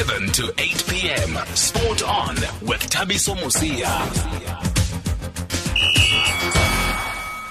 7 to 8 p.m. Sport on with Thabiso Mosia.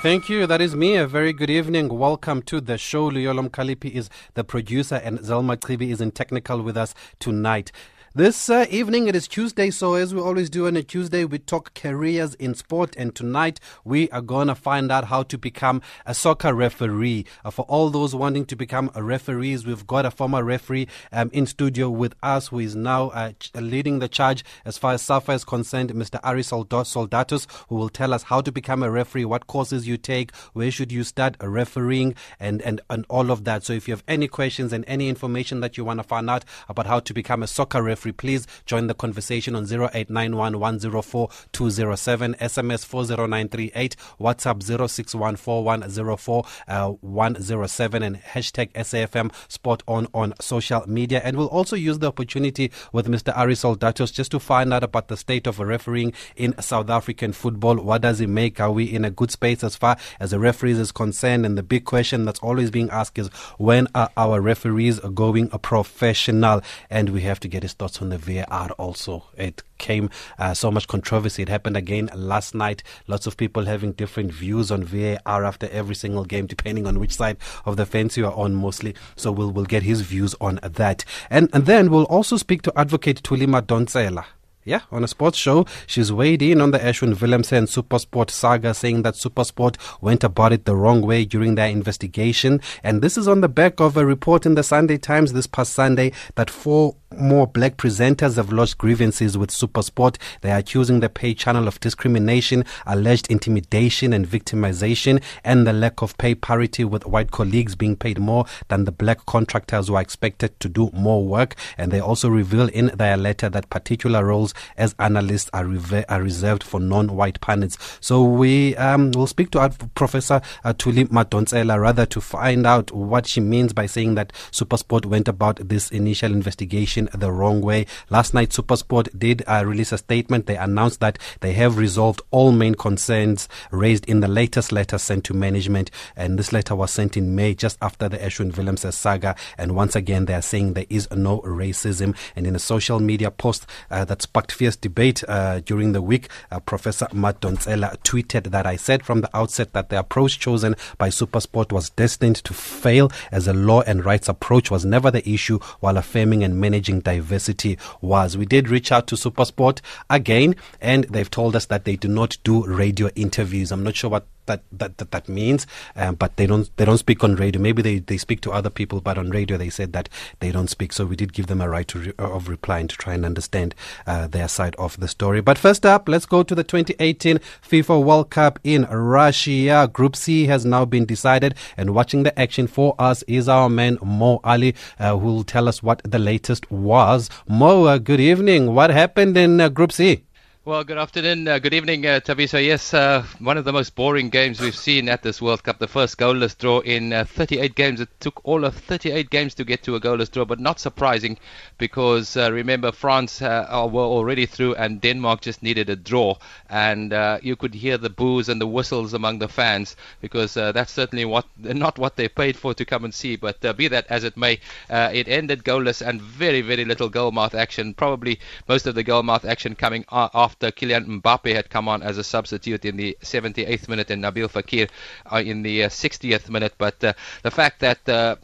Thank you. That is me. A very good evening. Welcome to the show. Luyolom Kalipi is the producer and Zelma Kribi is in technical with us tonight. This uh, evening, it is Tuesday, so as we always do on a Tuesday, we talk careers in sport. And tonight, we are going to find out how to become a soccer referee. Uh, for all those wanting to become referees, we've got a former referee um, in studio with us who is now uh, ch- leading the charge as far as SAFA is concerned, Mr. Ari Soldatos, who will tell us how to become a referee, what courses you take, where should you start refereeing, and, and, and all of that. So if you have any questions and any information that you want to find out about how to become a soccer referee, please join the conversation on 0891 104 207, SMS 40938, WhatsApp 0614 uh, 107, and hashtag SAFM Spot On on social media. And we'll also use the opportunity with Mr. Ari Soldatos just to find out about the state of refereeing in South African football. What does it make? Are we in a good space as far as the referees is concerned? And the big question that's always being asked is when are our referees going professional? And we have to get his thoughts on the VAR also. It came uh, so much controversy. It happened again last night. Lots of people having different views on VAR after every single game, depending on which side of the fence you are on, mostly. So we'll we'll get his views on that, and and then we'll also speak to Advocate Thuli Madonsela. Yeah, on a sports show, she's weighed in on the Ashwin Willemse Supersport saga, saying that Supersport went about it the wrong way during their investigation. And this is on the back of a report in the Sunday Times this past Sunday that four more black presenters have lodged grievances with Supersport. They are accusing the pay channel of discrimination, alleged intimidation and victimization, and the lack of pay parity with white colleagues being paid more than the black contractors who are expected to do more work. And they also reveal in their letter that particular roles as analysts are, rever- are reserved for non-white pundits. So we um, will speak to our Professor uh, Thuli Madonsela rather to find out what she means by saying that Supersport went about this initial investigation the wrong way. Last night, Supersport did uh, release a statement. They announced that they have resolved all main concerns raised in the latest letter sent to management. And this letter was sent in May, just after the Ashwin Willemse saga. And once again, they are saying there is no racism. And in a social media post uh, that sparked fierce debate uh, during the week, uh, Professor Madonsela tweeted that I said from the outset that the approach chosen by Supersport was destined to fail as a law and rights approach was never the issue while affirming and managing diversity was. We did reach out to Supersport again and they've told us that they do not do radio interviews. I'm not sure what that that that, that means. Um, but they don't they don't speak on radio. Maybe they, they speak to other people, but on radio they said that they don't speak. So we did give them a right re- of replying to try and understand uh, their side of the story. But first up, let's go to the 2018 FIFA World Cup in Russia. Group C has now been decided, and watching the action for us is our man Mo Ali, uh, who will tell us what the latest was. Mo, uh, good evening. What happened in uh, Group C? Well, good afternoon, uh, good evening, uh, Thabiso. Yes, uh, one of the most boring games we've seen at this World Cup. The first goalless draw in uh, 38 games. It took all of 38 games to get to a goalless draw, but not surprising because uh, remember France uh, were already through and Denmark just needed a draw, and uh, you could hear the boos and the whistles among the fans because that's certainly what not what they paid for to come and see. But be that as it may, it ended goalless and very very little goalmouth action. Probably most of the goalmouth action coming a- after Kylian Mbappe had come on as a substitute in the 78th minute and Nabil Fekir uh, in the uh, 60th minute. But uh, the fact that uh,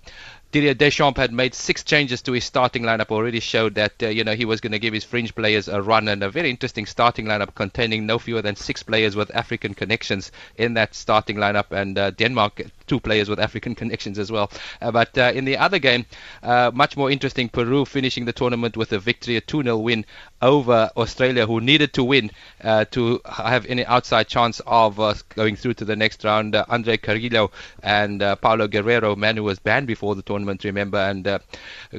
Didier Deschamps had made six changes to his starting lineup already showed that uh, you know he was going to give his fringe players a run and a very interesting starting lineup containing no fewer than six players with African connections in that starting lineup and uh, Denmark two players with African connections as well. Uh, but uh, in the other game, uh, much more interesting, Peru finishing the tournament with a victory, a 2-0 win over Australia, who needed to win uh, to have any outside chance of uh, going through to the next round. Uh, Andre Carrillo and uh, Paolo Guerrero, man who was banned before the tournament, remember, and uh,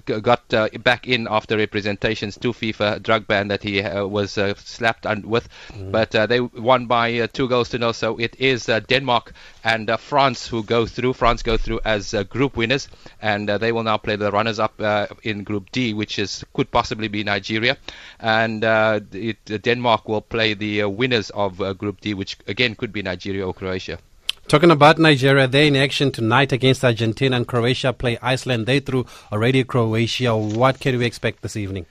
got uh, back in after representations to FIFA drug ban that he uh, was uh, slapped with. But uh, they won by uh, two goals to nil. So it is uh, Denmark and uh, France who go through. France go through as uh, group winners, and uh, they will now play the runners-up uh, in Group D, which is could possibly be Nigeria, and uh, it, Denmark will play the uh, winners of uh, Group D, which again could be Nigeria or Croatia. Talking about Nigeria, they're in action tonight against Argentina and Croatia play Iceland. They through already Croatia. What can we expect this evening?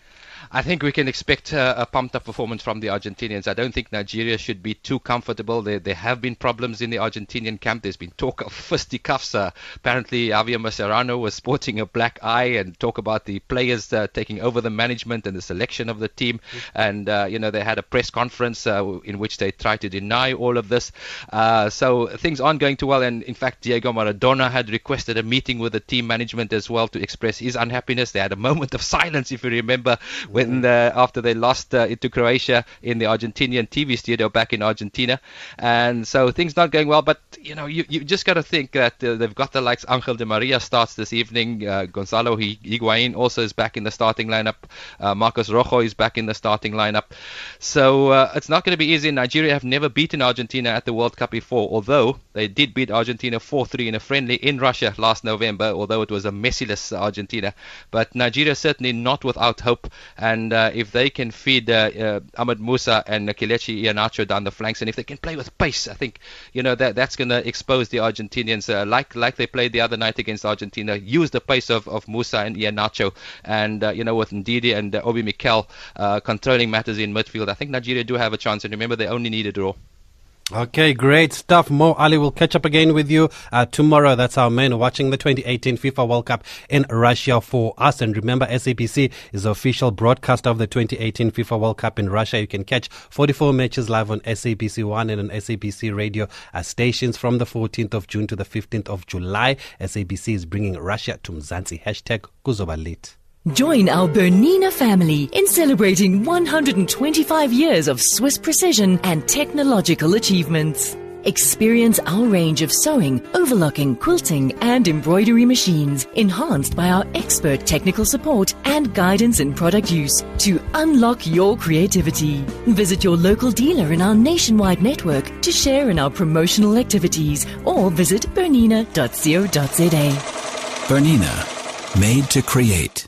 I think we can expect uh, a pumped up performance from the Argentinians. I don't think Nigeria should be too comfortable. There, there have been problems in the Argentinian camp. There's been talk of fisticuffs. Uh, apparently, Javier Mascherano was sporting a black eye and talk about the players uh, taking over the management and the selection of the team. And, uh, you know, they had a press conference uh, in which they tried to deny all of this. Uh, so things aren't going too well. And in fact, Diego Maradona had requested a meeting with the team management as well to express his unhappiness. They had a moment of silence, if you remember, when uh, after they lost uh, to Croatia in the Argentinian TV studio back in Argentina. And so things not going well. But you know, you, you just got to think that uh, they've got the likes Angel Di Maria starts this evening. Uh, Gonzalo Higuain also is back in the starting lineup. Uh, Marcos Rojo is back in the starting lineup. So uh, it's not going to be easy. Nigeria have never beaten Argentina at the World Cup before, although they did beat Argentina 4-3 in a friendly in Russia last November, although it was a merciless Argentina. But Nigeria certainly not without hope. And uh, if they can feed uh, uh, Ahmed Musa and Kelechi Iheanacho down the flanks, and if they can play with pace, I think you know that that's going to expose the Argentinians uh, like like they played the other night against Argentina. Use the pace of, of Musa and Iheanacho, and uh, you know with Ndidi and Obi Mikel controlling matters in midfield. I think Nigeria do have a chance. And remember, they only need a draw. Okay, great stuff. Mo Ali will catch up again with you uh, tomorrow. That's our man watching the 2018 FIFA World Cup in Russia for us. And remember, SABC is the official broadcaster of the 2018 FIFA World Cup in Russia. You can catch 44 matches live on SABC One and on SABC Radio uh, stations from the 14th of June to the 15th of July. SABC is bringing Russia to Mzansi. Hashtag Kuzobalit. Join our Bernina family in celebrating 125 years of Swiss precision and technological achievements. Experience our range of sewing, overlocking, quilting, and embroidery machines, enhanced by our expert technical support and guidance in product use to unlock your creativity. Visit your local dealer in our nationwide network to share in our promotional activities or visit bernina.co.za. Bernina, made to create.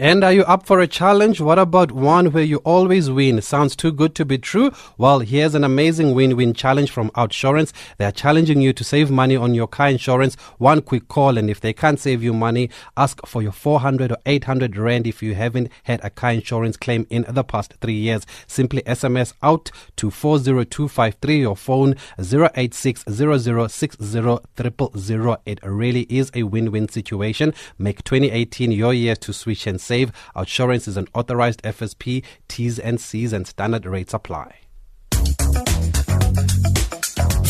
And are you up for a challenge? What about one where you always win? Sounds too good to be true? Well, here's an amazing win win challenge from Outsurance. They are challenging you to save money on your car insurance. One quick call, and if they can't save you money, ask for your 400 or 800 Rand if you haven't had a car insurance claim in the past three years. Simply SMS out to 40253 or phone 086 It really is a win win situation. Make 2018 your year to switch and save. Outsurance is an authorized FSP. T's and C's and standard rates apply.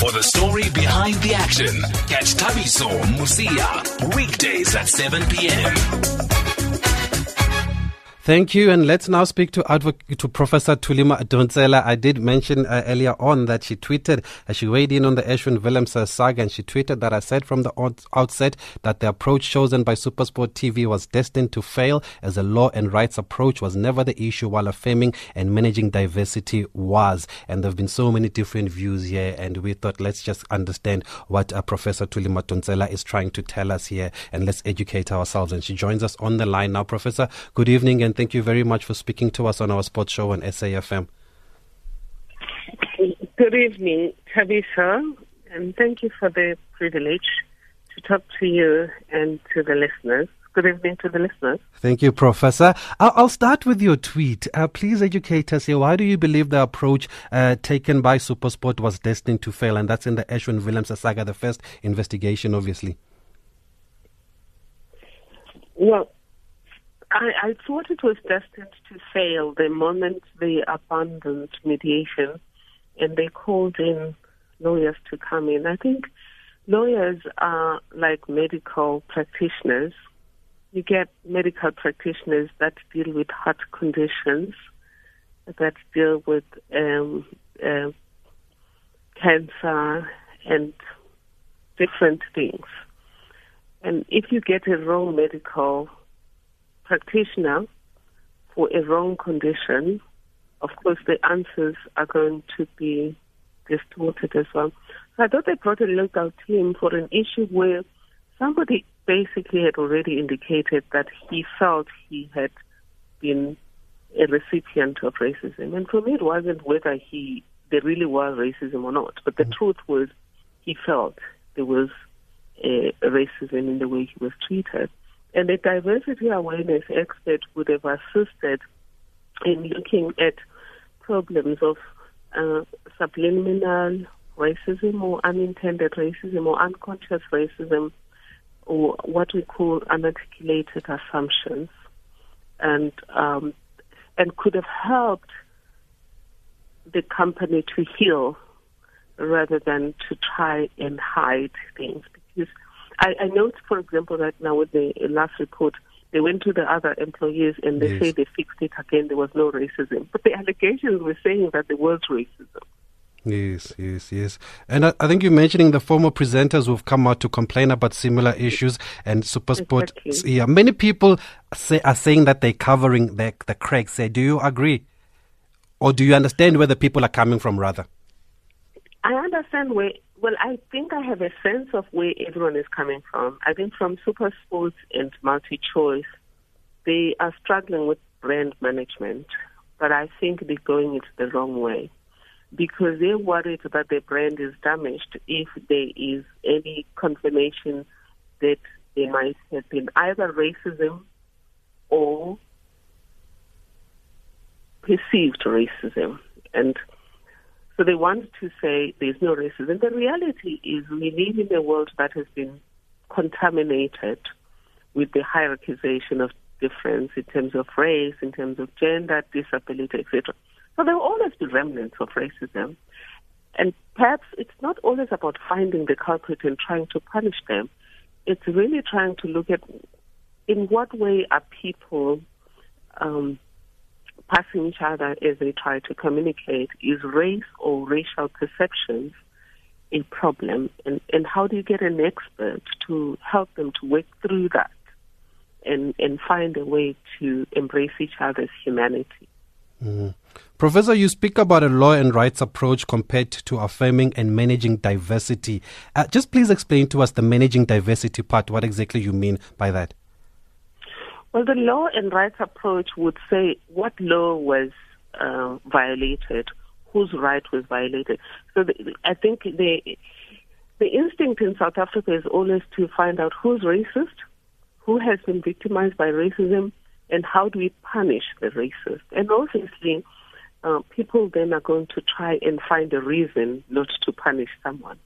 For the story behind the action, catch Thabiso Mosia weekdays at 7 p.m. Thank you. And let's now speak to advocate, to Professor Tulima Madonsela. I did mention uh, earlier on that she tweeted, uh, she weighed in on the Ashwin Willemse uh, saga, and she tweeted that I said from the outset that the approach chosen by Supersport TV was destined to fail, as a law and rights approach was never the issue, while affirming and managing diversity was. And there have been so many different views here, and we thought let's just understand what uh, Professor Tulima Madonsela is trying to tell us here, and let's educate ourselves. And she joins us on the line now. Professor, good evening, and thank you very much for speaking to us on our sports show on SAFM. Good evening, Thabiso, and thank you for the privilege to talk to you and to the listeners. Good evening to the listeners. Thank you, Professor. I'll start with your tweet. Uh, please educate us here. Why do you believe the approach uh, taken by Supersport was destined to fail? And that's in the Ashwin Willemse saga, the first investigation, obviously. Well, I, I thought it was destined to fail the moment they abandoned mediation and they called in lawyers to come in. I think lawyers are like medical practitioners. You get medical practitioners that deal with heart conditions, that deal with um, uh, cancer and different things. And if you get a wrong medical practitioner for a wrong condition, of course, the answers are going to be distorted as well. So I thought they brought a local team for an issue where somebody basically had already indicated that he felt he had been a recipient of racism. And for me, it wasn't whether he there really was racism or not, but the mm-hmm. truth was he felt there was a, a racism in the way he was treated. And a diversity awareness expert would have assisted in looking at problems of uh, subliminal racism or unintended racism or unconscious racism or what we call unarticulated assumptions and um, and could have helped the company to heal rather than to try and hide things. Because I, I note, for example, that now with the last report, they went to the other employees and they yes. say they fixed it again. There was no racism, but the allegations were saying that there was racism. Yes, yes, yes. And I, I, think you're mentioning the former presenters who've come out to complain about similar issues and Supersport. Exactly. Yeah, many people say, are saying that they're covering the, the cracks. Say, do you agree? Or do you understand where the people are coming from, rather? I understand where, well, I think I have a sense of where everyone is coming from. I think from Super Sports and Multi Choice, they are struggling with brand management, but I think they're going it the wrong way because they're worried that their brand is damaged if there is any confirmation that there might have been either racism or perceived racism. And so they want to say there's no racism. The reality is we live in a world that has been contaminated with the hierarchization of difference in terms of race, in terms of gender, disability, etc. So there will always be remnants of racism. And perhaps it's not always about finding the culprit and trying to punish them. It's really trying to look at in what way are people um, passing each other as they try to communicate? Is race or racial perceptions a problem? And, and how do you get an expert to help them to work through that and, and find a way to embrace each other's humanity? Mm. Professor, you speak about a law and rights approach compared to affirming and managing diversity. Uh, just please explain to us the managing diversity part, what exactly you mean by that. Well, the law and rights approach would say what law was uh, violated, whose right was violated. So the, I think the the instinct in South Africa is always to find out who's racist, who has been victimized by racism, and how do we punish the racist. And obviously, uh, people then are going to try and find a reason not to punish someone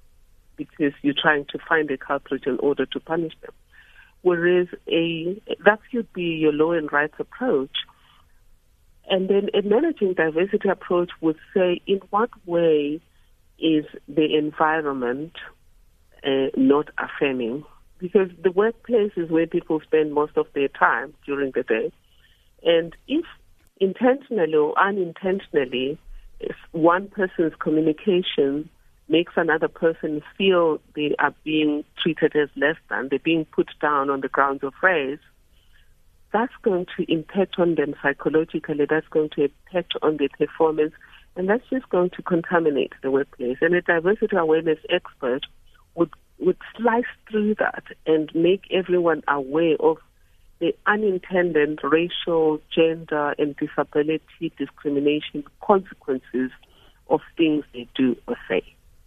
because you're trying to find a culprit in order to punish them. Whereas a that should be your law and rights approach. And then a managing diversity approach would say, in what way is the environment uh, not affirming because the workplace is where people spend most of their time during the day. And if intentionally or unintentionally, if one person's communication makes another person feel they are being treated as less than, they're being put down on the grounds of race, that's going to impact on them psychologically, that's going to impact on their performance, and that's just going to contaminate the workplace. And a diversity awareness expert would would slice through that and make everyone aware of the unintended racial, gender, and disability discrimination consequences of things they do or say.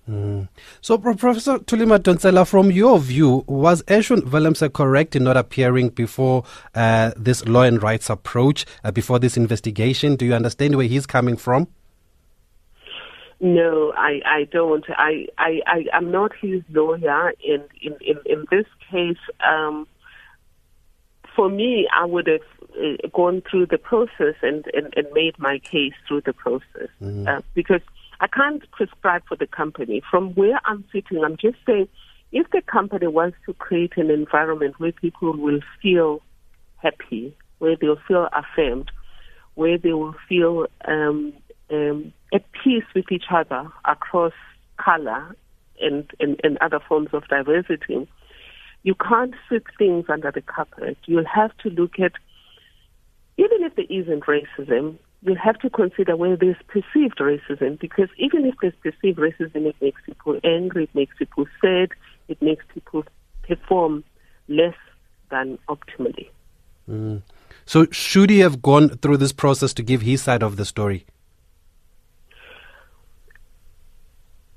Mm. So, Professor Tulima Madonsela, from your view, was Ashwin Willemse correct in not appearing before uh, this law and rights approach, uh, before this investigation? Do you understand where he's coming from? No, I, I don't. I, I, I, am not his lawyer. In, in, in, in this case, um, for me, I would have uh, gone through the process and, and, and made my case through the process. Uh, because I can't prescribe for the company. From where I'm sitting, I'm just saying if the company wants to create an environment where people will feel happy, where they'll feel affirmed, where they will feel um, um, at peace with each other across color and, and, and other forms of diversity, you can't sweep things under the carpet. You'll have to look at, even if there isn't racism, you'll have to consider where there's perceived racism because even if there's perceived racism, it makes people angry, it makes people sad, it makes people perform less than optimally. Mm. So, should he have gone through this process to give his side of the story?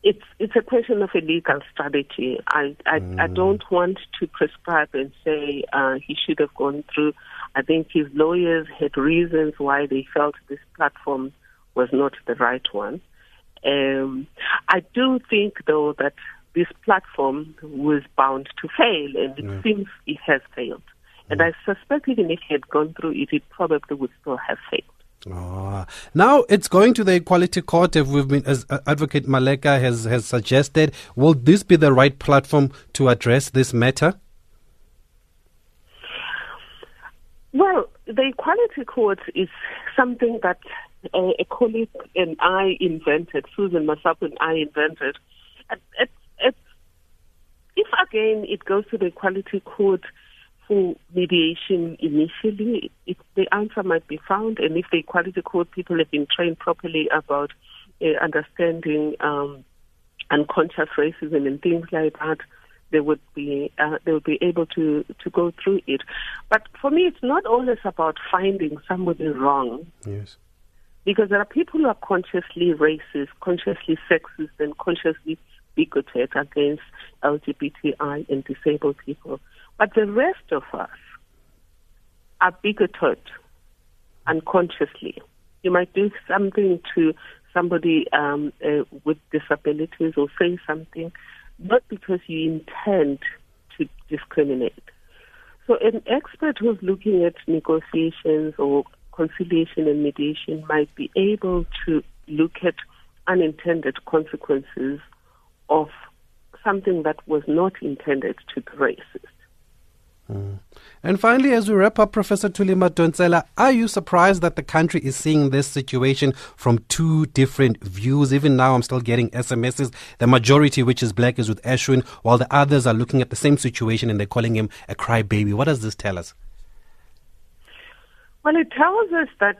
it's it's a question of a legal strategy. I I, mm. I don't want to prescribe and say uh, he should have gone through. I think his lawyers had reasons why they felt this platform was not the right one. Um, I do think, though, that this platform was bound to fail, and it yeah. seems it has failed. And I suspect even if he had gone through it, it probably would still have failed. Oh. Now it's going to the Equality Court. If we've been, as Advocate Maleka has has suggested, will this be the right platform to address this matter? Well, the Equality Court is something that uh, a colleague and I invented, Susan Masapu and I invented. If again it goes to the Equality Court for mediation initially, it, the answer might be found, and if the Equality Court people have been trained properly about uh, understanding um, unconscious racism and things like that, they would be uh, they would be able to to go through it. But for me, it's not always about finding somebody wrong. Yes. Because there are people who are consciously racist, consciously sexist, and consciously bigoted against LGBTI and disabled people. But the rest of us are bigoted unconsciously. You might do something to somebody um, uh, with disabilities or say something not because you intend to discriminate. So an expert who's looking at negotiations or conciliation and mediation might be able to look at unintended consequences of something that was not intended to be racist. Mm. And finally, as we wrap up, Professor Thuli Madonsela, are you surprised that the country is seeing this situation from two different views? Even now, I'm still getting SMSs. The majority, which is black, is with Ashwin, while the others are looking at the same situation and they're calling him a crybaby. What does this tell us? Well, it tells us that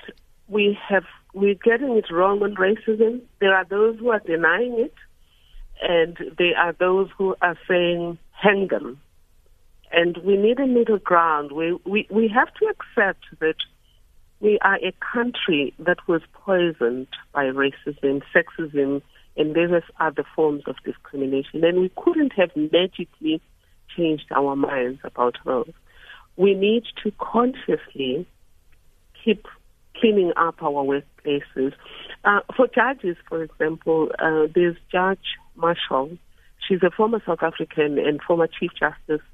we have we're getting it wrong on racism. There are those who are denying it, and there are those who are saying hang them and we need a middle ground. We, we, we have to accept that we are a country that was poisoned by racism, sexism, and various other forms of discrimination. And we couldn't have magically changed our minds about those. We need to consciously keep cleaning up our workplaces. Uh, for judges, for example, uh, there's Judge Marshall. She's a former South African and former Chief Justice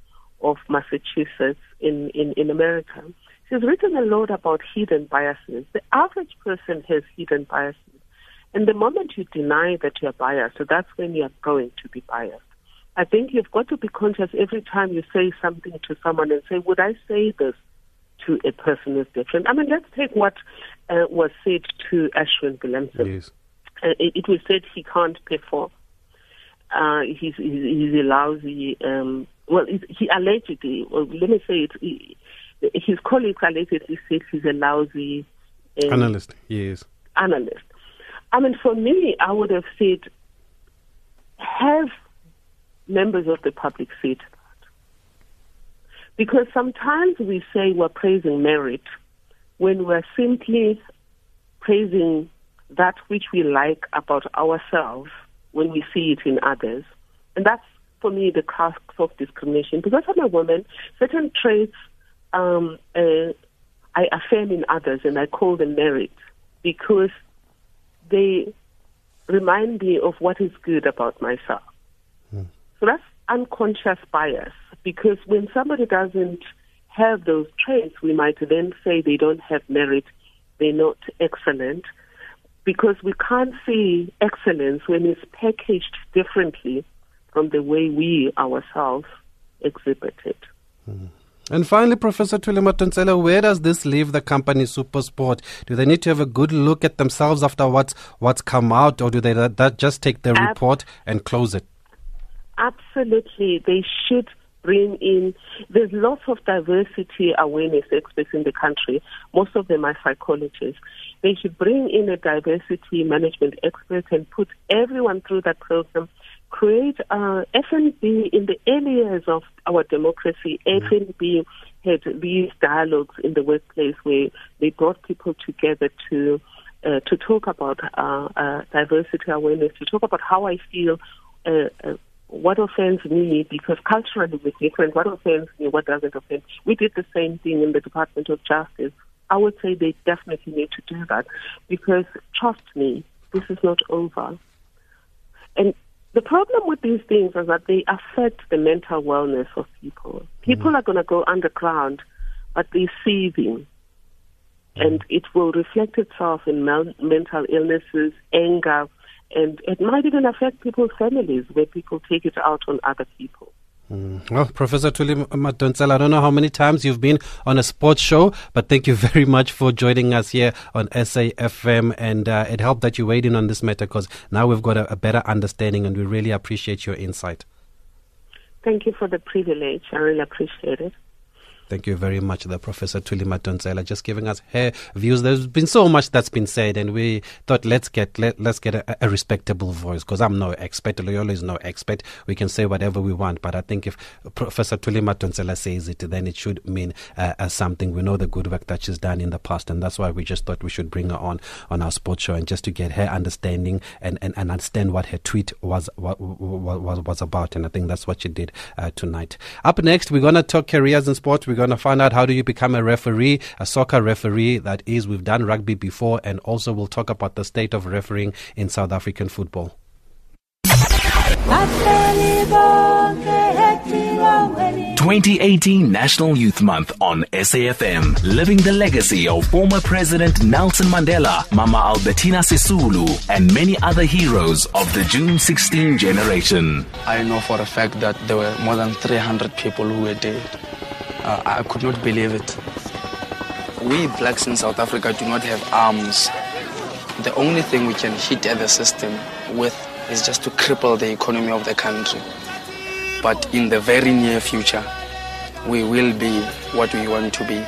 of Massachusetts in, in, in America. She's written a lot about hidden biases. The average person has hidden biases. And the moment you deny that you're biased, so that's when you're going to be biased. I think you've got to be conscious every time you say something to someone and say, would I say this to a person who's different? I mean, let's take what uh, was said to Ashwin Willemse. Yes. Uh, it, it, was said he can't perform. Uh, he's, he's, a lousy um, well, he allegedly, well, let me say it, he, his colleagues allegedly said he's a lousy um, analyst. Yes. Analyst. I mean, for me, I would have said, have members of the public say that. Because sometimes we say we're praising merit when we're simply praising that which we like about ourselves when we see it in others. And that's for me the crux of discrimination because I'm a woman. Certain traits um, uh, I affirm in others and I call them merit because they remind me of what is good about myself. Mm. So that's unconscious bias because when somebody doesn't have those traits, we might then say they don't have merit, they're not excellent, because we can't see excellence when it's packaged differently from the way we ourselves exhibit it. Mm. And finally, Professor Thuli Madonsela, where does this leave the company Supersport? Do they need to have a good look at themselves after what's what's come out, or do they that, that just take the Ab- report and close it? Absolutely, they should bring in. There's lots of diversity awareness experts in the country. Most of them are psychologists. They should bring in a diversity management expert and put everyone through that program create uh, FNB in the early years of our democracy. Mm. FNB had these dialogues in the workplace where they brought people together to uh, to talk about uh, uh, diversity awareness, to talk about how I feel, uh, uh, what offends me, because culturally we're different, what offends me, what doesn't offend. We did the same thing in the Department of Justice. I would say they definitely need to do that because, trust me, this is not over. And the problem with these things is that they affect the mental wellness of people. People mm. are going to go underground, but they're seething. Mm. And it will reflect itself in mel- mental illnesses, anger, and it might even affect people's families where people take it out on other people. Mm. Well, Professor Thuli Madonsela, I don't know how many times you've been on a sports show, but thank you very much for joining us here on SAFM. And uh, it helped that you weighed in on this matter because now we've got a, a better understanding and we really appreciate your insight. Thank you for the privilege. I really appreciate it. Thank you very much, the Professor Thuli Madonsela, just giving us her views. There's been so much that's been said, and we thought let's get let, let's get a, a respectable voice because I'm no expert. Loyola is no expert. We can say whatever we want, but I think if Professor Thuli Madonsela says it, then it should mean uh, uh, something. We know the good work that she's done in the past, and that's why we just thought we should bring her on on our sports show and just to get her understanding and, and, and understand what her tweet was what, was was about. And I think that's what she did uh, tonight. Up next, we're gonna talk careers in sport. We're going to find out how do you become a referee, a soccer referee. That is, we've done rugby before, and also we'll talk about the state of refereeing in South African football. 2018 National Youth Month on SAFM, living the legacy of former President Nelson Mandela, Mama Albertina Sisulu, and many other heroes of the June 16 generation. I know for a fact that there were more than 300 people who were dead. Uh, I could not believe it. We blacks in South Africa do not have arms. The only thing we can hit at the system with is just to cripple the economy of the country. But in the very near future, we will be what we want to be.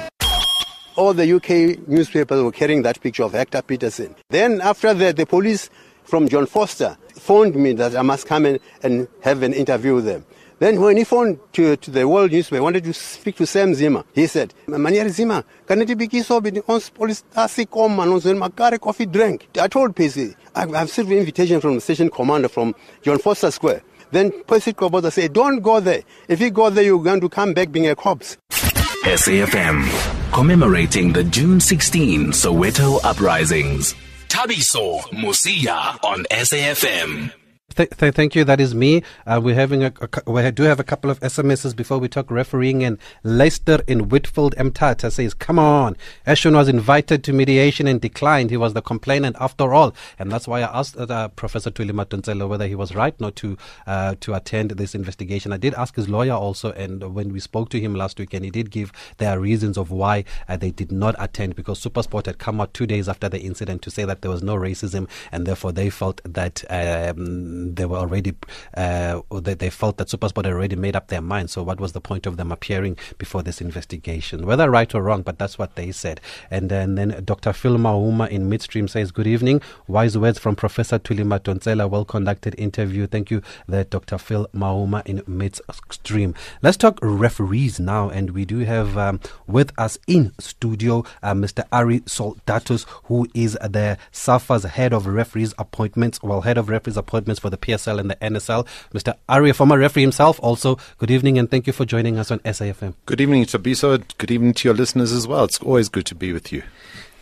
All the UK newspapers were carrying that picture of Hector Pieterson. Then after that, the police from John Vorster phoned me that I must come and have an interview with them. Then when he phoned to, to the world newspaper, wanted to speak to Sam Nzima, he said, Manieri Zimmer, can it be be on police come and on coffee drink. I told PC, I've received an invitation from the station commander from John Vorster Square. Then Percy Qoboza said, don't go there. If you go there, you're going to come back being a corpse. SAFM, commemorating the June 16 Soweto uprisings. Thabiso Mosia on SAFM. Th- th- thank you. That is me. Uh, we're having a, a, we do have a couple of SMSs before we talk refereeing. And Leicester in Whitfield Mtata says, "Come on, Ashton was invited to mediation and declined. He was the complainant after all, and that's why I asked uh, Professor Thuli Madonsela whether he was right not to uh, to attend this investigation. I did ask his lawyer also, and when we spoke to him last week, and he did give their reasons of why uh, they did not attend because SuperSport had come out two days after the incident to say that there was no racism, and therefore they felt that." Um, they were already, uh, they, they felt that Supersport had already made up their mind. So what was the point of them appearing before this investigation? Whether right or wrong, but that's what they said. And then, then Dr. Phil Mahuma in midstream says, Good evening. Wise words from Professor Tulima Madonsela. Well conducted interview. Thank you, there, Dr. Phil Mahuma in midstream. Let's talk referees now. And we do have um, with us in studio uh, Mr. Ari Soldatos, who is the SAFA's head of referees appointments, well, head of referees appointments for the the PSL and the NSL. Mr. Ari, former referee himself, also, good evening and thank you for joining us on SAFM. Good evening, Thabiso. Good evening to your listeners as well. It's always good to be with you.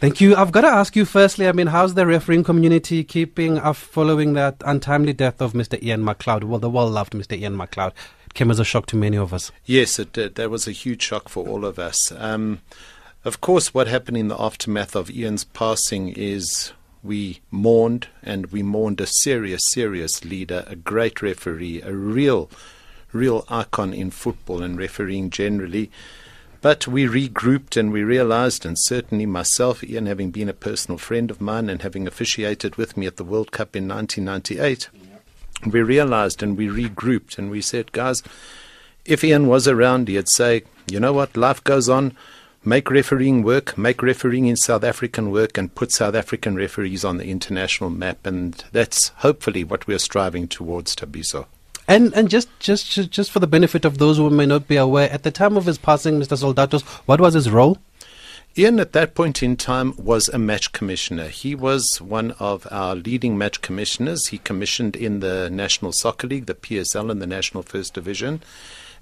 Thank you. I've got to ask you firstly, I mean, how's the refereeing community keeping up following that untimely death of Mr. Ian McLeod? Well, the world loved Mr. Ian McLeod. Came as a shock to many of us. Yes, it did. That was a huge shock for all of us. Um, of course, what happened in the aftermath of Ian's passing is we mourned, and we mourned a serious, serious leader, a great referee, a real, real icon in football and refereeing generally. But we regrouped and we realized, and certainly myself, Ian, having been a personal friend of mine and having officiated with me at the World Cup in 1998, we realized and we regrouped and we said, guys, if Ian was around, he'd say, you know what, life goes on make refereeing work, make refereeing in South African work, and put South African referees on the international map. And that's hopefully what we're striving towards, Thabiso. And and just, just just for the benefit of those who may not be aware, at the time of his passing, Mr. Soldatos, what was his role? Ian, at that point in time, was a match commissioner. He was one of our leading match commissioners. He commissioned in the National Soccer League, the PSL, and the National First Division.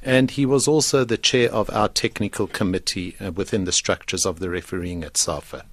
And he was also the chair of our technical committee uh, within the structures of the refereeing at SAFA.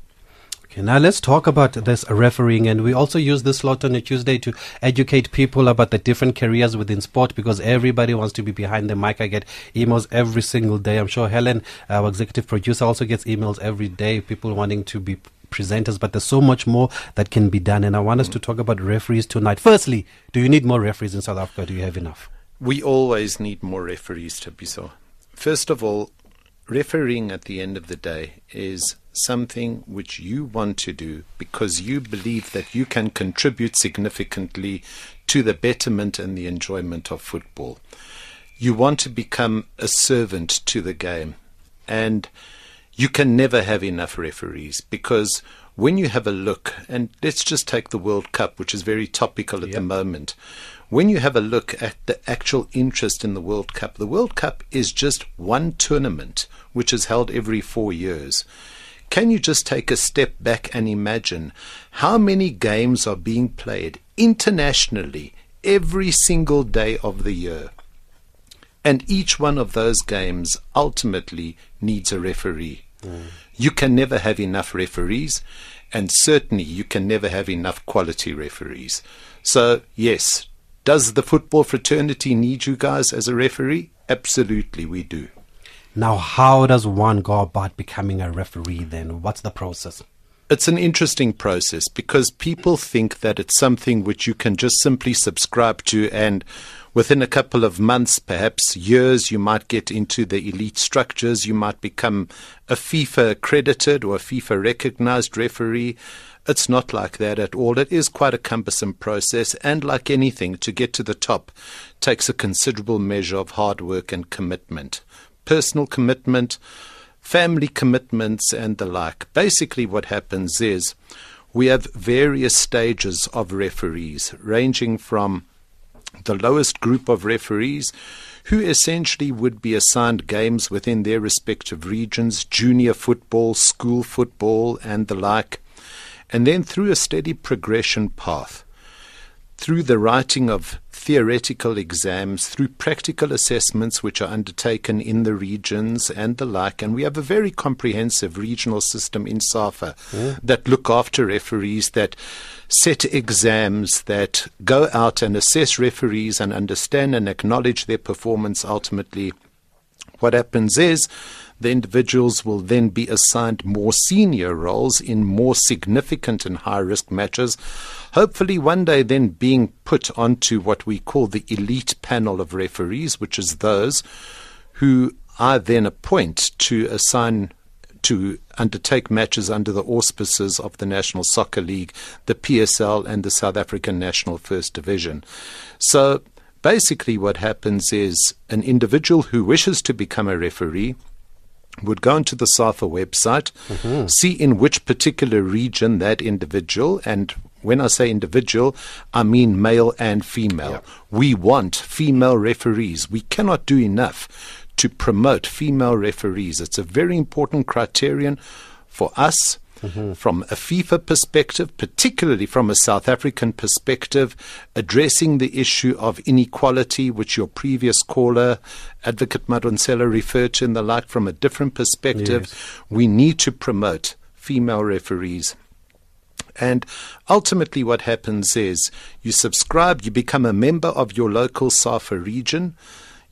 Okay, now let's talk about this refereeing, and we also use this slot on a Tuesday to educate people about the different careers within sport because everybody wants to be behind the mic. I get emails every single day. I'm sure Helen, our executive producer, also gets emails every day. People wanting to be presenters, but there's so much more that can be done. And I want us to talk about referees tonight. Firstly, do you need more referees in South Africa? Do you have enough? We always need more referees, Thabiso. First of all, refereeing at the end of the day is something which you want to do because you believe that you can contribute significantly to the betterment and the enjoyment of football. You want to become a servant to the game. And you can never have enough referees because when you have a look, and let's just take the World Cup, which is very topical at yep. the moment. When you have a look at the actual interest in the World Cup, the World Cup is just one tournament which is held every four years. Can you just take a step back and imagine how many games are being played internationally every single day of the year? And each one of those games ultimately needs a referee. Mm. You can never have enough referees, and certainly you can never have enough quality referees. So, yes, does the football fraternity need you guys as a referee? Absolutely, we do. Now, how does one go about becoming a referee then? What's the process? It's an interesting process because people think that it's something which you can just simply subscribe to and within a couple of months, perhaps years, you might get into the elite structures. You might become a FIFA accredited or a FIFA recognized referee. It's not like that at all. It is quite a cumbersome process, and like anything, to get to the top takes a considerable measure of hard work and commitment personal commitment, family commitments, and the like. Basically, what happens is we have various stages of referees, ranging from the lowest group of referees who essentially would be assigned games within their respective regions, junior football, school football, and the like, and then through a steady progression path through the writing of theoretical exams, through practical assessments which are undertaken in the regions and the like. And we have a very comprehensive regional system in SAFA yeah. that look after referees, that set exams, that go out and assess referees and understand and acknowledge their performance ultimately. What happens is the individuals will then be assigned more senior roles in more significant and high risk matches. Hopefully, one day, then being put onto what we call the elite panel of referees, which is those who I then appoint to assign to undertake matches under the auspices of the National Soccer League, the PSL, and the South African National First Division. So basically, what happens is an individual who wishes to become a referee would go into the SAFA website, mm-hmm. see in which particular region that individual, and when I say individual, I mean male and female. Yeah. We want female referees. We cannot do enough to promote female referees. It's a very important criterion for us mm-hmm. from a FIFA perspective, particularly from a South African perspective, addressing the issue of inequality, which your previous caller, Advocate Madonsela, referred to, and the like, from a different perspective. Yes. We need to promote female referees. And ultimately, what happens is you subscribe, you become a member of your local SAFA region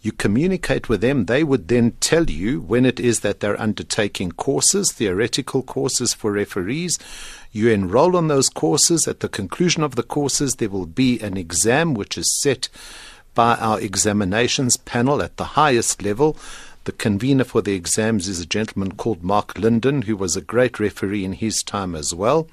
you communicate with them. They would then tell you when it is that they're undertaking courses, theoretical courses for referees. You enroll on those courses. At the conclusion of the courses, there will be an exam which is set by our examinations panel at the highest level. The convener for the exams is a gentleman called Mark Linden, who was a great referee in his time as well.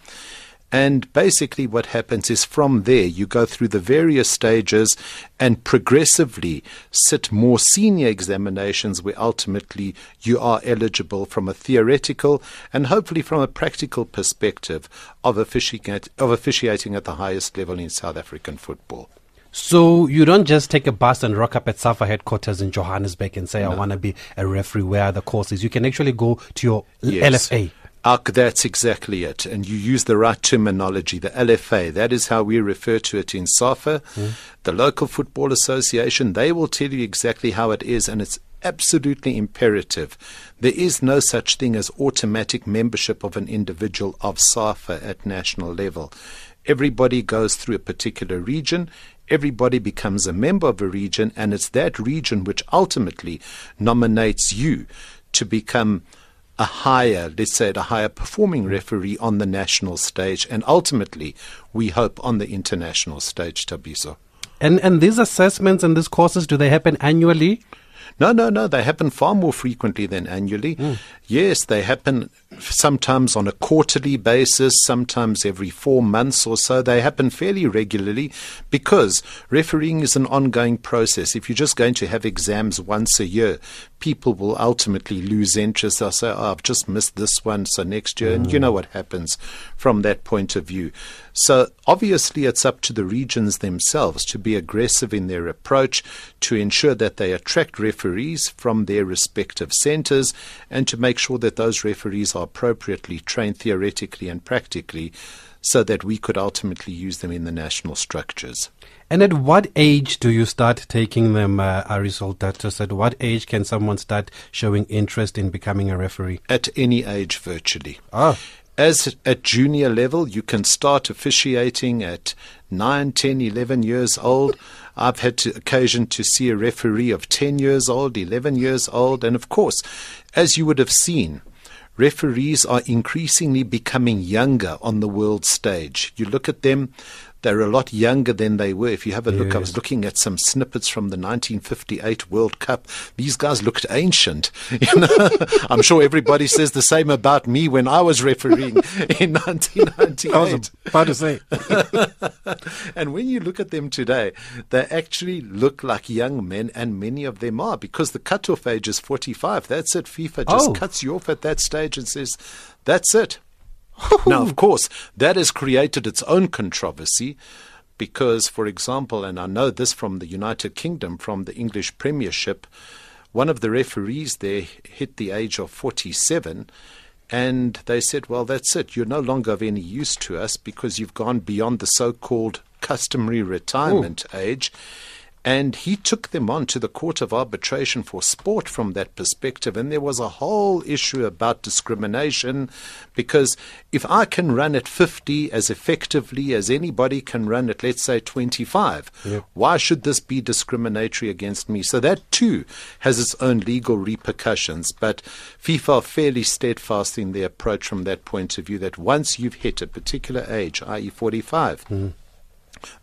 And basically, what happens is from there, you go through the various stages and progressively sit more senior examinations where ultimately you are eligible from a theoretical and hopefully from a practical perspective of, officiating of officiating at the highest level in South African football. So you don't just take a bus and rock up at SAFA headquarters in Johannesburg and say, no. I want to be a referee. Where are the courses? You can actually go to your yes. LFA. Uh, that's exactly it. And you use the right terminology, the LFA. That is how we refer to it in SAFA. Mm. The local football association, they will tell you exactly how it is, and it's absolutely imperative. There is no such thing as automatic membership of an individual of SAFA at national level. Everybody goes through a particular region. Everybody becomes a member of a region, and it's that region which ultimately nominates you to become a higher, let's say, a higher performing referee on the national stage, and ultimately, we hope on the international stage, Thabiso. And and these assessments and these courses, do they happen annually? No, no, no. They happen far more frequently than annually. Mm. Yes, they happen sometimes on a quarterly basis, sometimes every four months or so. They happen fairly regularly because refereeing is an ongoing process. If you're just going to have exams once a year, people will ultimately lose interest. They'll say, oh, I've just missed this one, so next year. Mm. And you know what happens from that point of view. So obviously, it's up to the regions themselves to be aggressive in their approach, to ensure that they attract referees from their respective centres, and to make sure that those referees are appropriately trained theoretically and practically so that we could ultimately use them in the national structures. And at what age do you start taking them, uh, Ari Soldatos? At what age can someone start showing interest in becoming a referee? At any age, virtually. Ah. As at junior level, you can start officiating at 9, 10, 11 years old. I've had to, occasion to see a referee of 10 years old, 11 years old, and of course, as you would have seen, referees are increasingly becoming younger on the world stage. You look at them, they're a lot younger than they were. If you have a look, yes. I was looking at some snippets from the 1958 World Cup. These guys looked ancient. You know? I'm sure everybody says the same about me when I was refereeing in 1998. I was about to say. and when you look at them today, they actually look like young men, and many of them are because the cutoff age is 45. That's it. FIFA just oh. cuts you off at that stage and says, that's it now, of course, that has created its own controversy because, for example, and I know this from the United Kingdom, from the English Premiership, one of the referees there hit the age of 47 and they said, well, that's it. You're no longer of any use to us because you've gone beyond the so called customary retirement Ooh. age. And he took them on to the Court of Arbitration for Sport from that perspective. And there was a whole issue about discrimination because if I can run at 50 as effectively as anybody can run at, let's say, 25, yeah. why should this be discriminatory against me? So that too has its own legal repercussions. But FIFA are fairly steadfast in their approach from that point of view that once you've hit a particular age, i.e., 45, mm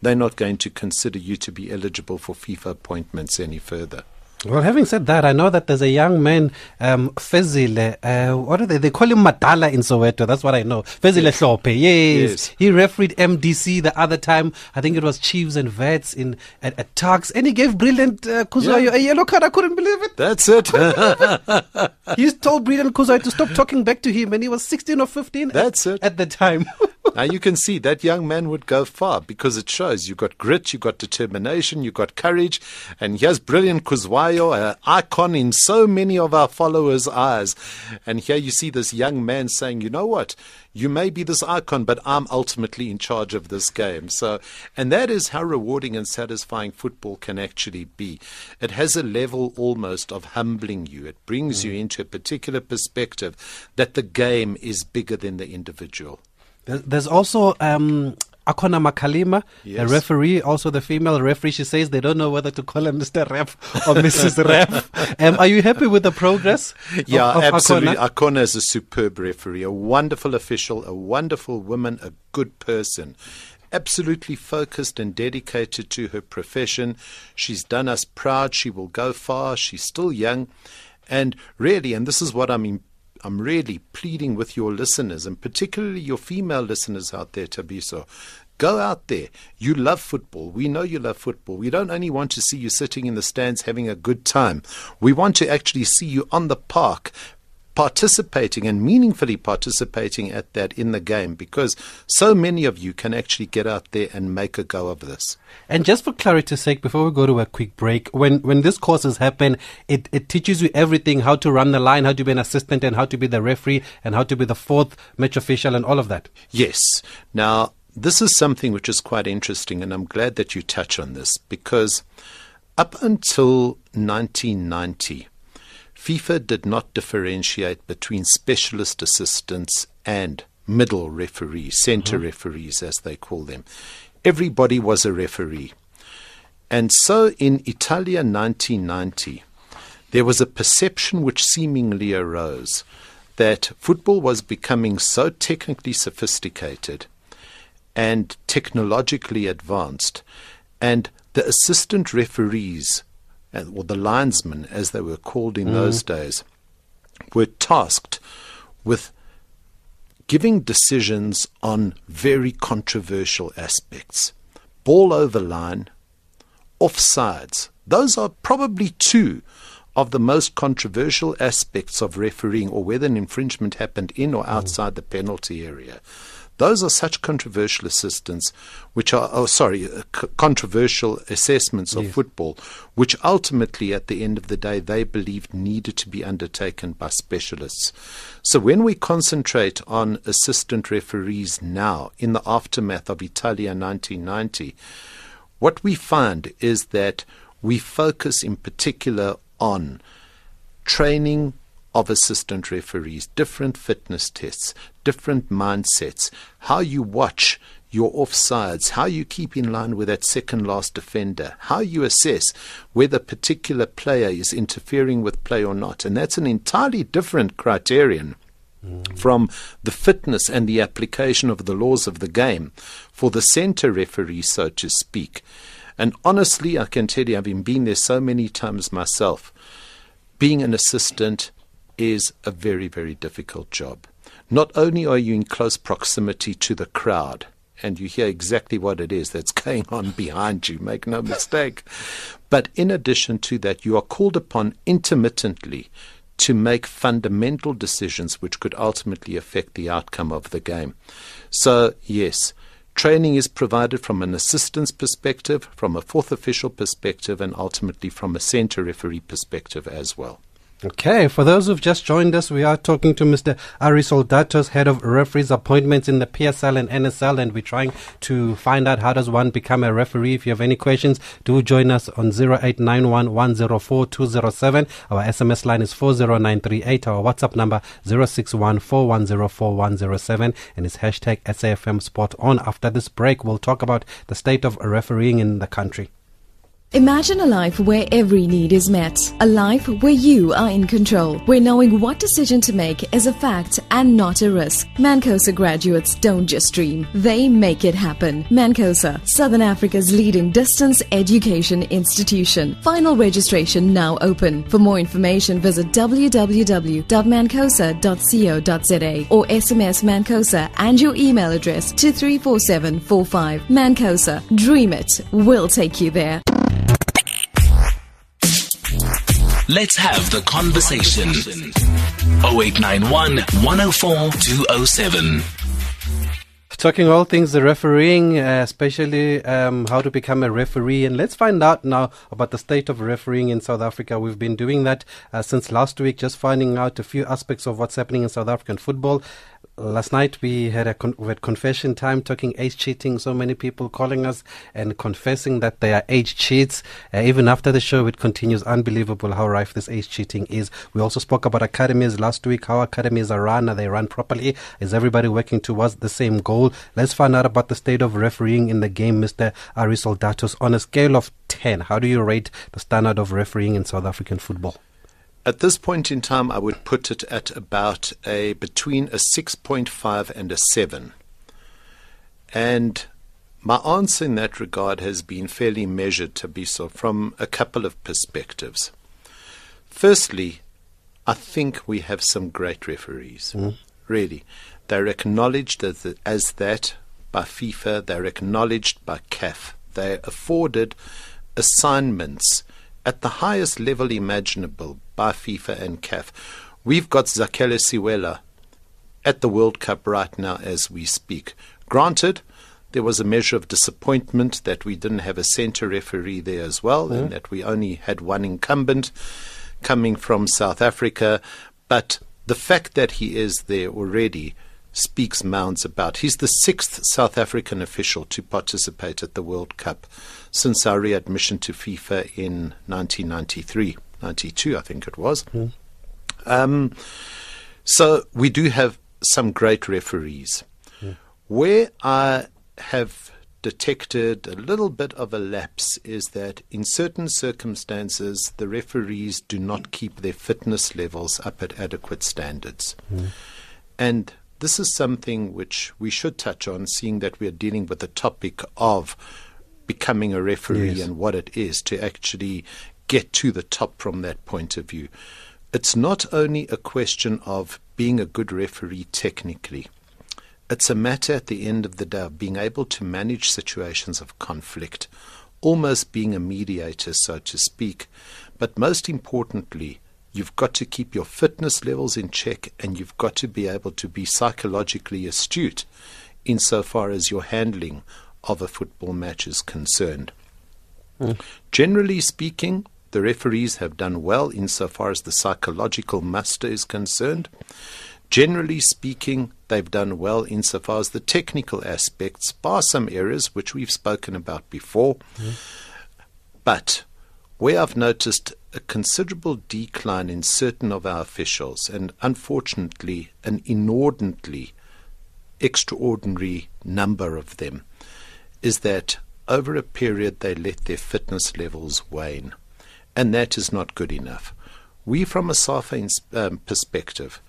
they're not going to consider you to be eligible for FIFA appointments any further. Well, having said that, I know that there's a young man, um, Fezile, uh, what are they? They call him Madala in Soweto. That's what I know. Fezile yes. Hlope. Yes. yes. He refereed MDC the other time. I think it was Chiefs and Vets in at, at. And he gave Brilliant uh, Khuzwayo yeah. a yellow card. I couldn't believe it. That's it. he told Brilliant Khuzwayo to stop talking back to him. And he was 16 or 15 That's at, it. at the time. now you can see that young man would go far because it shows you've got grit, you've got determination, you've got courage. And here's Brilliant Khuzwayo an icon in so many of our followers' eyes. And here you see this young man saying, you know what? You may be this icon, but I'm ultimately in charge of this game. So, and that is how rewarding and satisfying football can actually be. It has a level almost of humbling you. It brings mm. you into a particular perspective that the game is bigger than the individual. There's also um, Akhona Makalima, yes. a referee, also the female referee. She says they don't know whether to call her Mr. Ref or Mrs. Ref. Um, are you happy with the progress? Yeah, of, of absolutely. Akhona? Akhona is a superb referee, a wonderful official, a wonderful woman, a good person absolutely focused and dedicated to her profession. She's done us proud. She will go far. She's still young. And really, and this is what I'm I'm really pleading with your listeners, and particularly your female listeners out there, Thabiso. Go out there. You love football. We know you love football. We don't only want to see you sitting in the stands having a good time. We want to actually see you on the park participating and meaningfully participating at that in the game because so many of you can actually get out there and make a go of this. And just for clarity's sake, before we go to a quick break, when, when these courses happen, it, it teaches you everything how to run the line, how to be an assistant, and how to be the referee, and how to be the fourth match official, and all of that. Yes. Now, this is something which is quite interesting, and I'm glad that you touch on this because up until 1990, FIFA did not differentiate between specialist assistants and middle referees, center mm-hmm. referees, as they call them. Everybody was a referee. And so in Italia 1990, there was a perception which seemingly arose that football was becoming so technically sophisticated and technologically advanced, and the assistant referees or the linesmen, as they were called in mm. those days, were tasked with giving decisions on very controversial aspects. Ball over line, offsides. Those are probably two of the most controversial aspects of refereeing or whether an infringement happened in or mm. outside mm. the penalty area. Those are such controversial assistants, which are, oh, sorry, uh, c- controversial assessments of yes. football, which ultimately, at the end of the day, they believed needed to be undertaken by specialists. So when we concentrate on assistant referees now, in the aftermath of Italia 1990, what we find is that we focus in particular on training of assistant referees, different fitness tests, different mindsets, how you watch your offsides, how you keep in line with that second last defender, how you assess whether a particular player is interfering with play or not. And that's an entirely different criterion mm. from the fitness and the application of the laws of the game for the center referee, so to speak. And honestly, I can tell you, having been there so many times myself, being an assistant is a very, very difficult job. Not only are you in close proximity to the crowd, and you hear exactly what it is that's going on behind you, make no mistake. But in addition to that, you are called upon intermittently to make fundamental decisions which could ultimately affect the outcome of the game. So, yes, training is provided from an assistant's perspective, from a fourth official perspective, and ultimately from a center referee perspective as well. Okay, for those who've just joined us, we are talking to Mr. Ari Soldatos, head of referees appointments in the PSL and NSL, and we're trying to find out how does one become a referee. If you have any questions, do join us on 0891 Our SMS line is 40938. Our WhatsApp number 0614104107, and it's hashtag SAFM Spot On. After this break, we'll talk about the state of refereeing in the country. Imagine a life where every need is met. A life where you are in control, where knowing what decision to make is a fact and not a risk. Mancosa graduates don't just dream, they make it happen. Mancosa, Southern Africa's leading distance education institution. Final registration now open. For more information, visit www.mancosa.co.za or SMS Mancosa and your email address to 34745. Mancosa, dream it. We'll take you there. Let's have the conversation. 0891 104 207. Talking all things the refereeing, uh, especially um, how to become a referee. And let's find out now about the state of refereeing in South Africa. We've been doing that uh, since last week, just finding out a few aspects of what's happening in South African football last night we had a con- we had confession time talking age cheating. So many people calling us and confessing that they are age cheats. Uh, even after the show, it continues. Unbelievable how rife this age cheating is. We also spoke about academies last week. How academies are run? Are they run properly? Is everybody working towards the same goal? Let's find out about the state of refereeing in the game, Mr. Ari Soldatos. On a scale of ten, how do you rate the standard of refereeing in South African football? At this point in time, I would put it at about a between a 6.5 and a 7. And my answer in that regard has been fairly measured, Thabiso, from a couple of perspectives. Firstly, I think we have some great referees. Mm. Really. They're acknowledged as, as that by FIFA, they're acknowledged by CAF. They're afforded assignments at the highest level imaginable by FIFA and CAF, We've got Zakhele Siwela at the World Cup right now as we speak. Granted, there was a measure of disappointment that we didn't have a centre referee there as well, mm. and that we only had one incumbent coming from South Africa. But the fact that he is there already speaks mounds about. He's the sixth South African official to participate at the World Cup since our readmission to FIFA in 1993, 92, I think it was. Mm. Um, so we do have some great referees. Mm. Where I have detected a little bit of a lapse is that in certain circumstances, the referees do not keep their fitness levels up at adequate standards. Mm. And this is something which we should touch on, seeing that we are dealing with the topic of becoming a referee yes. and what it is to actually get to the top from that point of view. It's not only a question of being a good referee technically. It's a matter at the end of the day of being able to manage situations of conflict, almost being a mediator, so to speak. But most importantly, You've got to keep your fitness levels in check and you've got to be able to be psychologically astute insofar as your handling of a football match is concerned. Mm. Generally speaking, the referees have done well insofar as the psychological muster is concerned. Generally speaking, they've done well insofar as the technical aspects, bar some errors which we've spoken about before. Mm. But where I've noticed a considerable decline in certain of our officials, and unfortunately, an inordinately extraordinary number of them, is that over a period they let their fitness levels wane. And that is not good enough. We, from a SAFA um, perspective,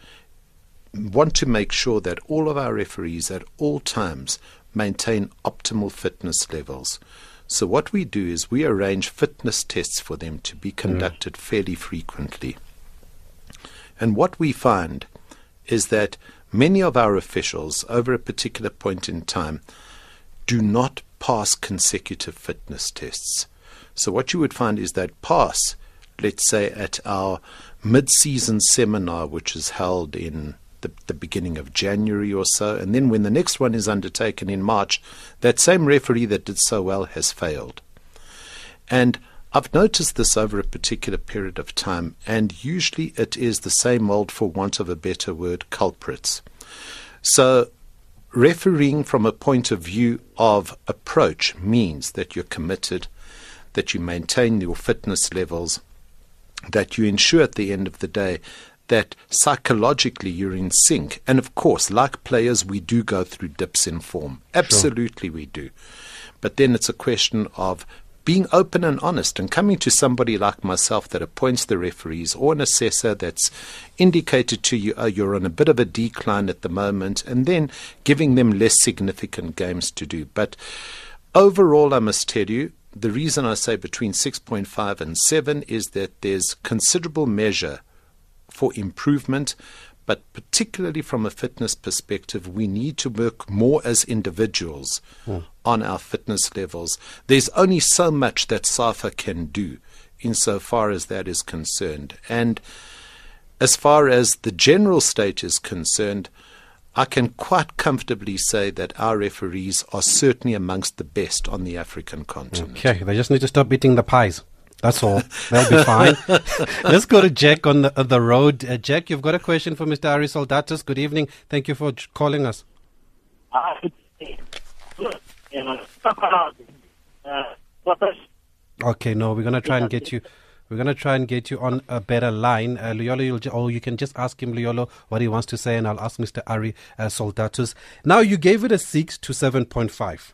want to make sure that all of our referees at all times maintain optimal fitness levels. So, what we do is we arrange fitness tests for them to be conducted mm. fairly frequently. And what we find is that many of our officials, over a particular point in time, do not pass consecutive fitness tests. So, what you would find is that pass, let's say, at our mid season seminar, which is held in the, the beginning of January or so. And then when the next one is undertaken in March, that same referee that did so well has failed. And I've noticed this over a particular period of time, and usually it is the same old, for want of a better word, culprits. So, refereeing from a point of view of approach means that you're committed, that you maintain your fitness levels, that you ensure at the end of the day that psychologically you're in sync. And of course, like players, we do go through dips in form. Absolutely, sure. we do. But then it's a question of being open and honest and coming to somebody like myself that appoints the referees or an assessor that's indicated to you, oh, you're on a bit of a decline at the moment, and then giving them less significant games to do. But overall, I must tell you, the reason I say between 6.5 and 7 is that there's considerable measure for improvement. But particularly from a fitness perspective, we need to work more as individuals mm. on our fitness levels. There's only so much that SAFA can do insofar as that is concerned. And as far as the general state is concerned, I can quite comfortably say that our referees are certainly amongst the best on the African continent. Okay, they just need to stop beating the pies. That's all. That'll be fine. Let's go to Jack on the, uh, the road. Uh, Jack, you've got a question for Mr. Ari Soldatos. Good evening. Thank you for calling us. Okay, no, we're going to try and get you. We're going to try and get you on a better line. Uh, Luyolo, you'll, or you can just ask him, Luyolo, what he wants to say, and I'll ask Mr. Ari uh, Soldatos. Now, you gave it a 6 to 7.5.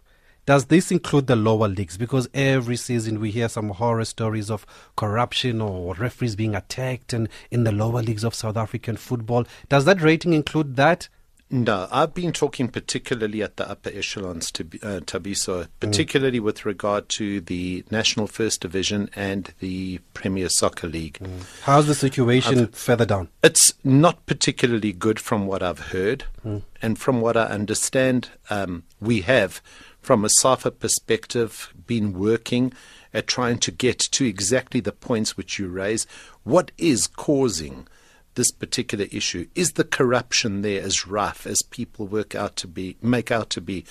Does this include the lower leagues? Because every season we hear some horror stories of corruption or referees being attacked and in the lower leagues of South African football. Does that rating include that? No, I've been talking particularly at the upper echelons to uh, Thabiso, mm. particularly mm. with regard to the National First Division and the Premier Soccer League. Mm. How's the situation I've, further down? It's not particularly good from what I've heard, mm. and from what I understand, um, we have from a SAFA perspective, been working at trying to get to exactly the points which you raise. What is causing this particular issue? Is the corruption there as rough as people work out to be, make out to be?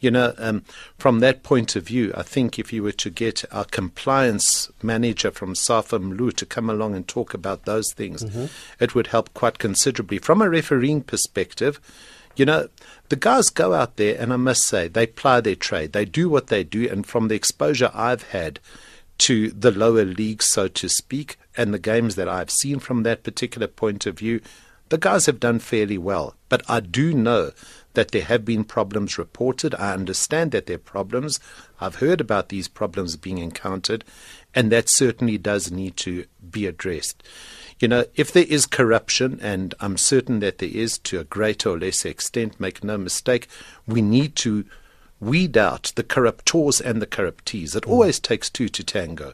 You know, um, from that point of view, I think if you were to get our compliance manager from Safa Mlu to come along and talk about those things, mm-hmm. it would help quite considerably. From a refereeing perspective, you know, the guys go out there, and I must say, they ply their trade. They do what they do, and from the exposure I've had to the lower leagues, so to speak, and the games that I've seen from that particular point of view, the guys have done fairly well. But I do know that there have been problems reported. I understand that there are problems. I've heard about these problems being encountered, and that certainly does need to be addressed. You know, if there is corruption, and I'm certain that there is to a greater or lesser extent, make no mistake, we need to weed out the corruptors and the corruptees. It mm. always takes two to tango.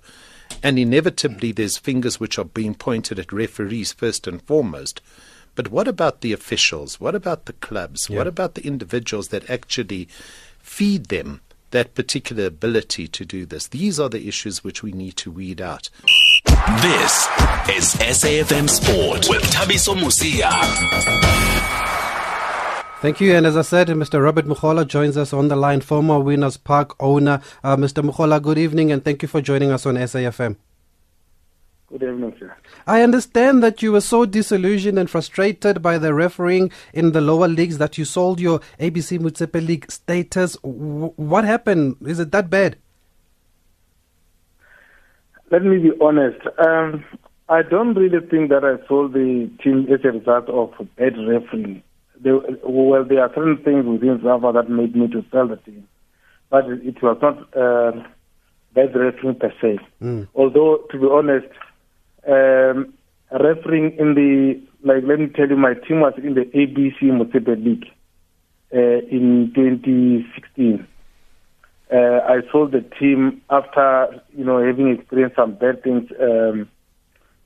And inevitably, mm. there's fingers which are being pointed at referees first and foremost. But what about the officials? What about the clubs? Yeah. What about the individuals that actually feed them that particular ability to do this? These are the issues which we need to weed out. This is SAFM Sport with Thabiso Mosia. Thank you. And as I said, Mr. Robert Mukhola joins us on the line, former Winners Park owner. Uh, Mr. Mukhola, good evening and thank you for joining us on SAFM. Good evening, sir. I understand that you were so disillusioned and frustrated by the refereeing in the lower leagues that you sold your ABC Motsepe League status. W- what happened? Is it that bad? Let me be honest. Um, I don't really think that I sold the team as a result of bad refereeing. There, well, there are certain things within SAFA that made me to sell the team, but it was not uh, bad refereeing per se. Mm. Although, to be honest, um, refereeing in the like, let me tell you, my team was in the ABC Motsepe League uh, in 2016 uh, I sold the team after you know having experienced some bad things. Um,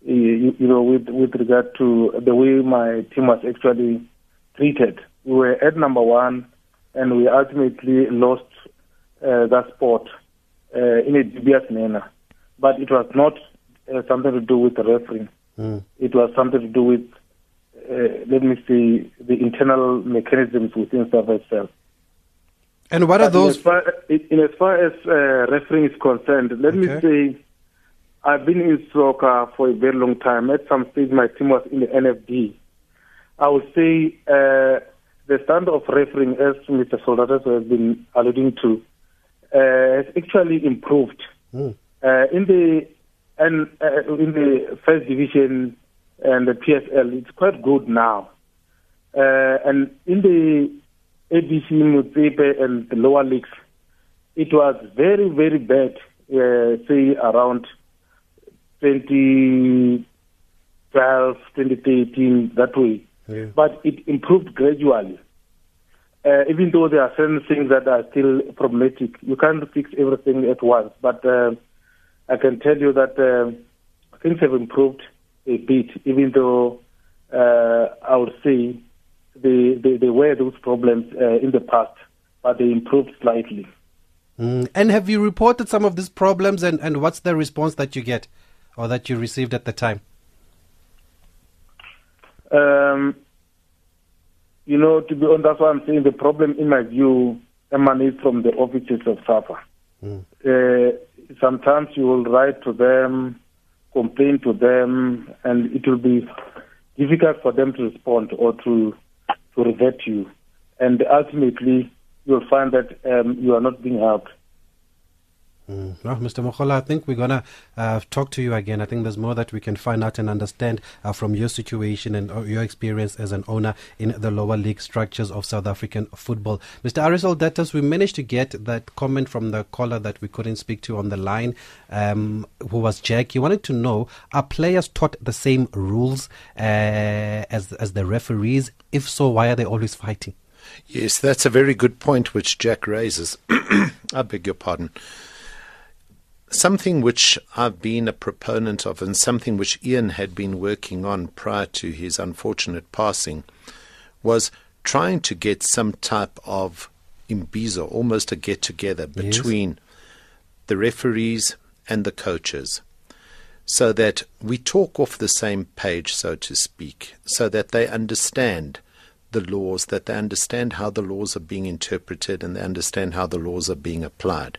you, you, know, with with regard to the way my team was actually treated. We were at number one, and we ultimately lost uh, that sport uh, in a dubious manner. But it was not uh, something to do with the referee. Mm. It was something to do with, uh, let me see, the internal mechanisms within South itself. And what are those? In as far, in as, far as uh, refereeing is concerned, let okay. me say, I've been in soccer for a very long time. At some stage, my team was in the NFD. I would say uh, the standard of refereeing, as Mr. Soldatos has been alluding to, uh, has actually improved. Mm. in the and uh, in the first division and the PSL, it's quite good now. Uh, and in the ABC Motsepe and the lower leagues, it was very, very bad, uh, say around 2012, 2013, that way. Yeah. But it improved gradually. Uh, even though there are certain things that are still problematic, you can't fix everything at once. But uh, I can tell you that uh, things have improved a bit, even though uh, I would say they, they, they were those problems uh, in the past, but they improved slightly. Mm. And have you reported some of these problems, and, and what's the response that you get or that you received at the time? Um, you know, to be honest, that's why I'm saying the problem, in my view, emanates from the offices of SAFA. Mm. Uh, sometimes you will write to them, complain to them, and it will be difficult for them to respond or to to revert you. And ultimately, you'll find that um, you are not being helped. Mm. Well, Mr. Mukhola, I think we're going to uh, talk to you again. I think there's more that we can find out and understand uh, from your situation and uh, your experience as an owner in the lower league structures of South African football. Mr. Ari Soldatos, we managed to get that comment from the caller that we couldn't speak to on the line, um, who was Jack. He wanted to know are players taught the same rules uh, as, as the referees? If so, why are they always fighting? Yes, that's a very good point which Jack raises. I beg your pardon. Something which I've been a proponent of, and something which Ian had been working on prior to his unfortunate passing, was trying to get some type of imbizo, almost a get together between yes. the referees and the coaches. so that we talk off the same page, so to speak, so that they understand the laws, that they understand how the laws are being interpreted and they understand how the laws are being applied.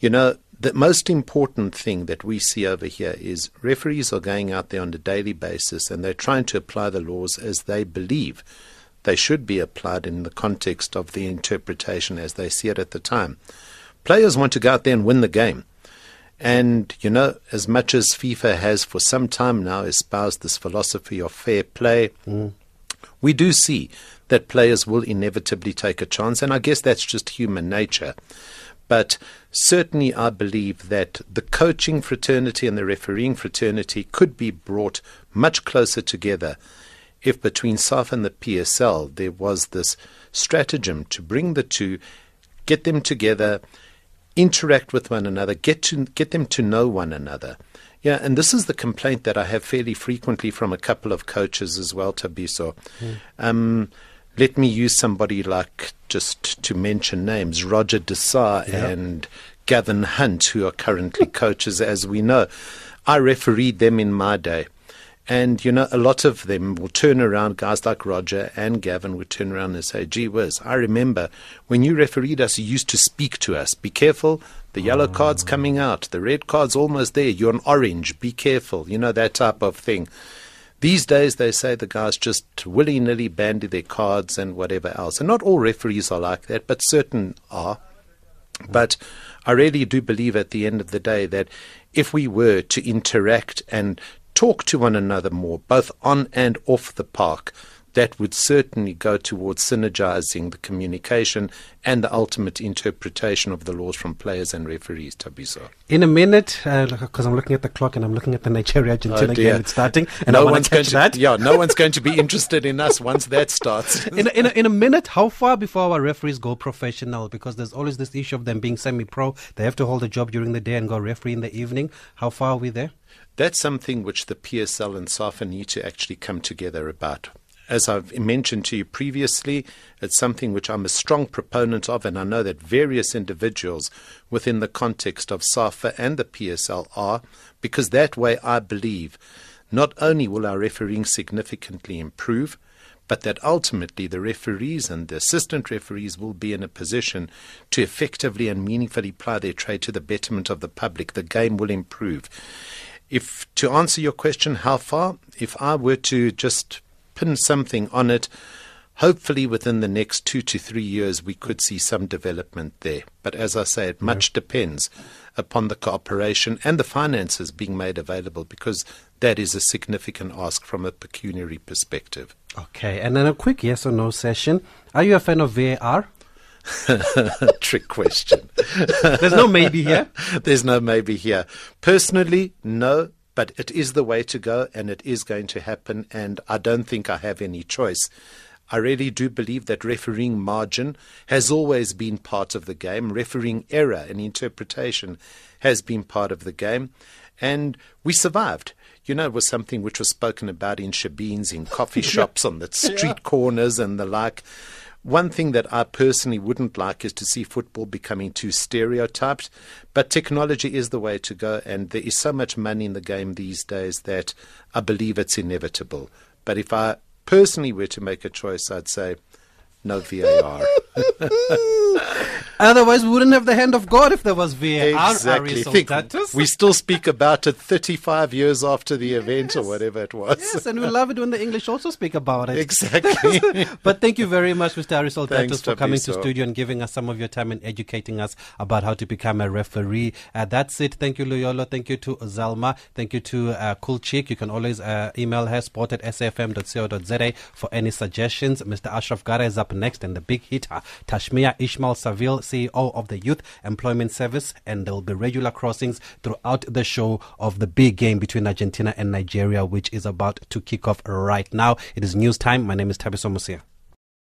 You know, the most important thing that we see over here is referees are going out there on a daily basis and they're trying to apply the laws as they believe they should be applied in the context of the interpretation as they see it at the time. Players want to go out there and win the game. And, you know, as much as FIFA has for some time now espoused this philosophy of fair play, mm. we do see that players will inevitably take a chance. And I guess that's just human nature. But certainly, I believe that the coaching fraternity and the refereeing fraternity could be brought much closer together if between SAF and the PSL there was this stratagem to bring the two, get them together, interact with one another, get to get them to know one another. Yeah, and this is the complaint that I have fairly frequently from a couple of coaches as well, Thabiso. Mm. Um, let me use somebody like just to mention names, Roger De Sa yep. and Gavin Hunt, who are currently coaches, as we know. I refereed them in my day. And, you know, a lot of them will turn around, guys like Roger and Gavin would turn around and say, gee whiz, I remember when you refereed us, you used to speak to us. Be careful, the yellow ah. card's coming out, the red card's almost there, you're an orange, be careful, you know, that type of thing. These days, they say the guys just willy nilly bandy their cards and whatever else. And not all referees are like that, but certain are. But I really do believe at the end of the day that if we were to interact and talk to one another more, both on and off the park, that would certainly go towards synergizing the communication and the ultimate interpretation of the laws from players and referees, Thabiso. In a minute, because uh, I'm looking at the clock and I'm looking at the Nigeria Argentina oh game, it's starting, and no I one's going to, that. Yeah, no one's going to be interested in us once that starts. in, a, in, a, in a minute, how far before our referees go professional? Because there's always this issue of them being semi pro. They have to hold a job during the day and go referee in the evening. How far are we there? That's something which the PSL and SAFA need to actually come together about. As I've mentioned to you previously, it's something which I'm a strong proponent of, and I know that various individuals within the context of SAFA and the PSL are, because that way I believe not only will our refereeing significantly improve, but that ultimately the referees and the assistant referees will be in a position to effectively and meaningfully ply their trade to the betterment of the public. The game will improve. If to answer your question, how far? If I were to just pin something on it, hopefully within the next two to three years we could see some development there. But as I say, it much depends upon the cooperation and the finances being made available because that is a significant ask from a pecuniary perspective. Okay, and then a quick yes or no session. Are you a fan of VAR? Trick question. There's no maybe here. There's no maybe here. Personally, no, but it is the way to go and it is going to happen, and I don't think I have any choice. I really do believe that refereeing margin has always been part of the game. Refereeing error and interpretation has been part of the game. And we survived. You know, it was something which was spoken about in shebeens, in coffee shops, on the street yeah. corners, and the like. One thing that I personally wouldn't like is to see football becoming too stereotyped, but technology is the way to go, and there is so much money in the game these days that I believe it's inevitable. But if I personally were to make a choice, I'd say no VAR. Otherwise, we wouldn't have the hand of God if there was VAR. Exactly. Think, we still speak about it 35 years after the event yes. or whatever it was. Yes, and we love it when the English also speak about it. Exactly. but thank you very much, Mr. Ari Soldatos, for coming to studio and giving us some of your time and educating us about how to become a referee. Uh, that's it. Thank you, Luyolo. Thank you to Zalma. Thank you to uh, Cool Chick. You can always uh, email her, sport at safm.co.za for any suggestions. Mr. Ashraf Garda is next and the big hitter, uh, Tashmia Ismail-Saville, CEO of the Youth Employment Service, and there will be regular crossings throughout the show of the big game between Argentina and Nigeria, which is about to kick off right now. It is news time. My name is Thabiso Mosia.